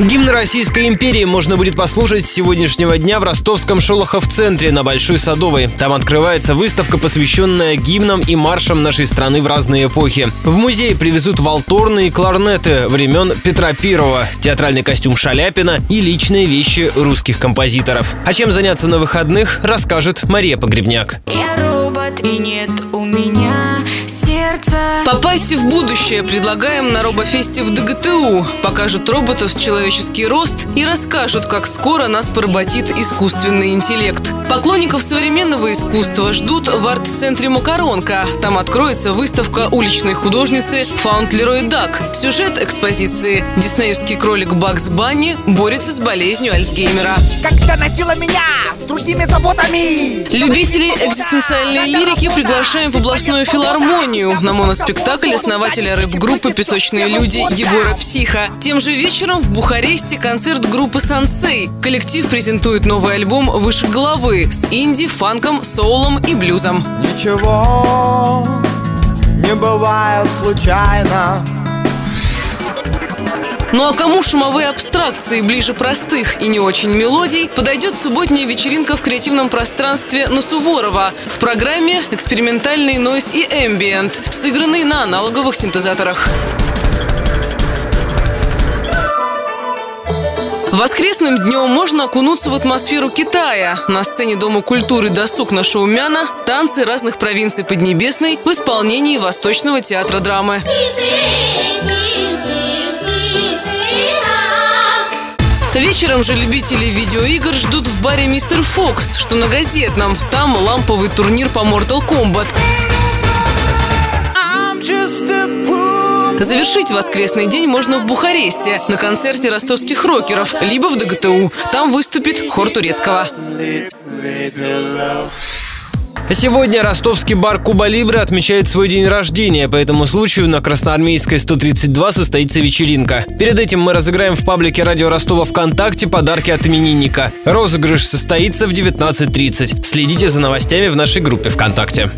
Гимн Российской империи можно будет послушать с сегодняшнего дня в ростовском Шолохов-центре на Большой Садовой. Там открывается выставка, посвященная гимнам и маршам нашей страны в разные эпохи. В музей привезут валторны и кларнеты времен Петра Первого, театральный костюм Шаляпина и личные вещи русских композиторов. А чем заняться на выходных, расскажет Мария Погребняк. Я робот и нет у меня. Попасть в будущее предлагаем на Робофесте в ДГТУ. Покажут роботов с человеческий рост и расскажут, как скоро нас поработит искусственный интеллект. Поклонников современного искусства ждут в арт-центре «Макаронка». Там откроется выставка уличной художницы Фаунд Лерой Дак. Сюжет экспозиции «Диснеевский кролик Бакс Банни борется с болезнью Альцгеймера». Когда носила меня с другими заботами. Любителей экзистенциальной лирики приглашаем в областную филармонию на моноспектакль основателя рэп-группы «Песочные люди» Егора Психа. Тем же вечером в Бухаресте концерт группы «Сансей». Коллектив презентует новый альбом «Выше головы» с инди, фанком, соулом и блюзом. Ничего не бывает случайно ну а кому шумовые абстракции ближе простых и не очень мелодий, подойдет субботняя вечеринка в креативном пространстве на Суворова. В программе экспериментальный нойз и эмбиент, сыгранный на аналоговых синтезаторах. Воскресным днем можно окунуться в атмосферу Китая. На сцене Дома культуры «Досуг» на Шоумяна танцы разных провинций Поднебесной в исполнении Восточного театра драмы. Вечером же любители видеоигр ждут в баре «Мистер Фокс», что на газетном. Там ламповый турнир по Mortal Kombat. Завершить воскресный день можно в Бухаресте на концерте ростовских рокеров, либо в ДГТУ. Там выступит хор турецкого. Сегодня ростовский бар Куба Либре отмечает свой день рождения. По этому случаю на Красноармейской 132 состоится вечеринка. Перед этим мы разыграем в паблике Радио Ростова ВКонтакте подарки от именинника. Розыгрыш состоится в 19.30. Следите за новостями в нашей группе ВКонтакте.